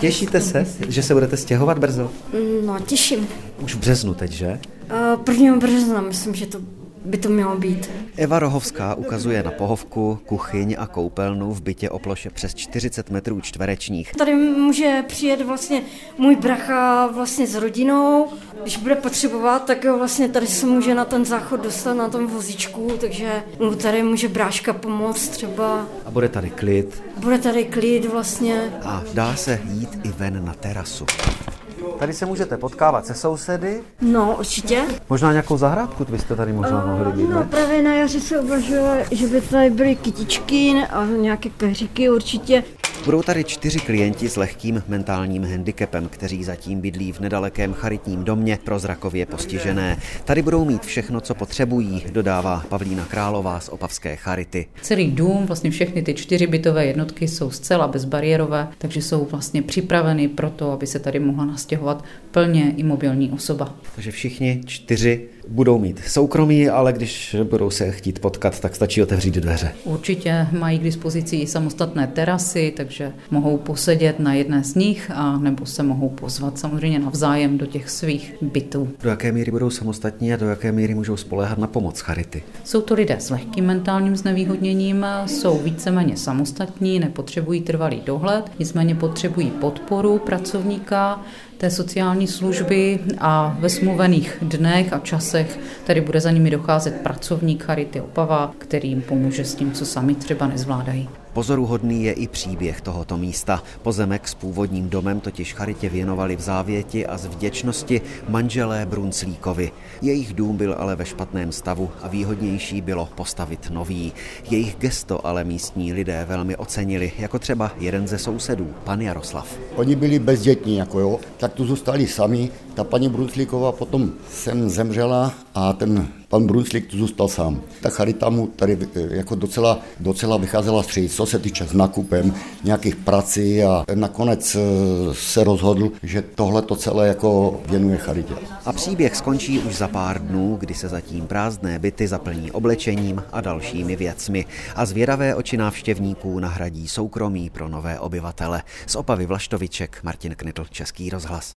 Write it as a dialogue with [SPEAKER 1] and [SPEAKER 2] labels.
[SPEAKER 1] Těšíte se, že se budete stěhovat brzo?
[SPEAKER 2] No, těším.
[SPEAKER 1] Už v březnu teď, že?
[SPEAKER 2] Uh, 1. března, myslím, že to by to mělo být.
[SPEAKER 1] Eva Rohovská ukazuje na pohovku, kuchyň a koupelnu v bytě o ploše přes 40 metrů čtverečních.
[SPEAKER 2] Tady může přijet vlastně můj bracha vlastně s rodinou. Když bude potřebovat, tak jo, vlastně tady se může na ten záchod dostat na tom vozíčku, takže mu tady může bráška pomoct třeba.
[SPEAKER 1] A bude tady klid.
[SPEAKER 2] Bude tady klid vlastně.
[SPEAKER 1] A dá se jít i ven na terasu. Tady se můžete potkávat se sousedy.
[SPEAKER 2] No, určitě.
[SPEAKER 1] Možná nějakou zahrádku byste tady možná mohli být,
[SPEAKER 2] No,
[SPEAKER 1] ne?
[SPEAKER 2] právě na jaře se uvažuje, že by tady byly kytičky a nějaké keříky určitě.
[SPEAKER 1] Budou tady čtyři klienti s lehkým mentálním handicapem, kteří zatím bydlí v nedalekém charitním domě pro zrakově postižené. Tady budou mít všechno, co potřebují, dodává Pavlína Králová z Opavské charity.
[SPEAKER 3] Celý dům, vlastně všechny ty čtyři bytové jednotky jsou zcela bezbariérové, takže jsou vlastně připraveny pro to, aby se tady mohla nastěhovat plně imobilní osoba.
[SPEAKER 1] Takže všichni čtyři budou mít soukromí, ale když budou se chtít potkat, tak stačí otevřít dveře.
[SPEAKER 3] Určitě mají k dispozici i samostatné terasy, takže mohou posedět na jedné z nich a nebo se mohou pozvat samozřejmě navzájem do těch svých bytů.
[SPEAKER 1] Do jaké míry budou samostatní a do jaké míry můžou spoléhat na pomoc charity?
[SPEAKER 3] Jsou to lidé s lehkým mentálním znevýhodněním, jsou víceméně samostatní, nepotřebují trvalý dohled, nicméně potřebují podporu pracovníka, té sociální služby a ve smluvených dnech a časech tady bude za nimi docházet pracovník Charity Opava, který jim pomůže s tím, co sami třeba nezvládají.
[SPEAKER 1] Pozoruhodný je i příběh tohoto místa. Pozemek s původním domem totiž charitě věnovali v závěti a z vděčnosti manželé Brunclíkovi. Jejich dům byl ale ve špatném stavu a výhodnější bylo postavit nový. Jejich gesto ale místní lidé velmi ocenili, jako třeba jeden ze sousedů, pan Jaroslav.
[SPEAKER 4] Oni byli bezdětní, jako jo, tak tu zůstali sami. Ta paní Brunclíková potom sem zemřela a ten pan Brunclík tu zůstal sám. Ta charita mu tady eh, jako docela, docela vycházela stříc, co se týče s nakupem, nějakých prací a nakonec eh, se rozhodl, že tohle to celé jako věnuje charitě.
[SPEAKER 1] A příběh skončí už za pár dnů, kdy se zatím prázdné byty zaplní oblečením a dalšími věcmi a zvědavé oči návštěvníků nahradí soukromí pro nové obyvatele. Z Opavy Vlaštoviček Martin Knitl, Český rozhlas.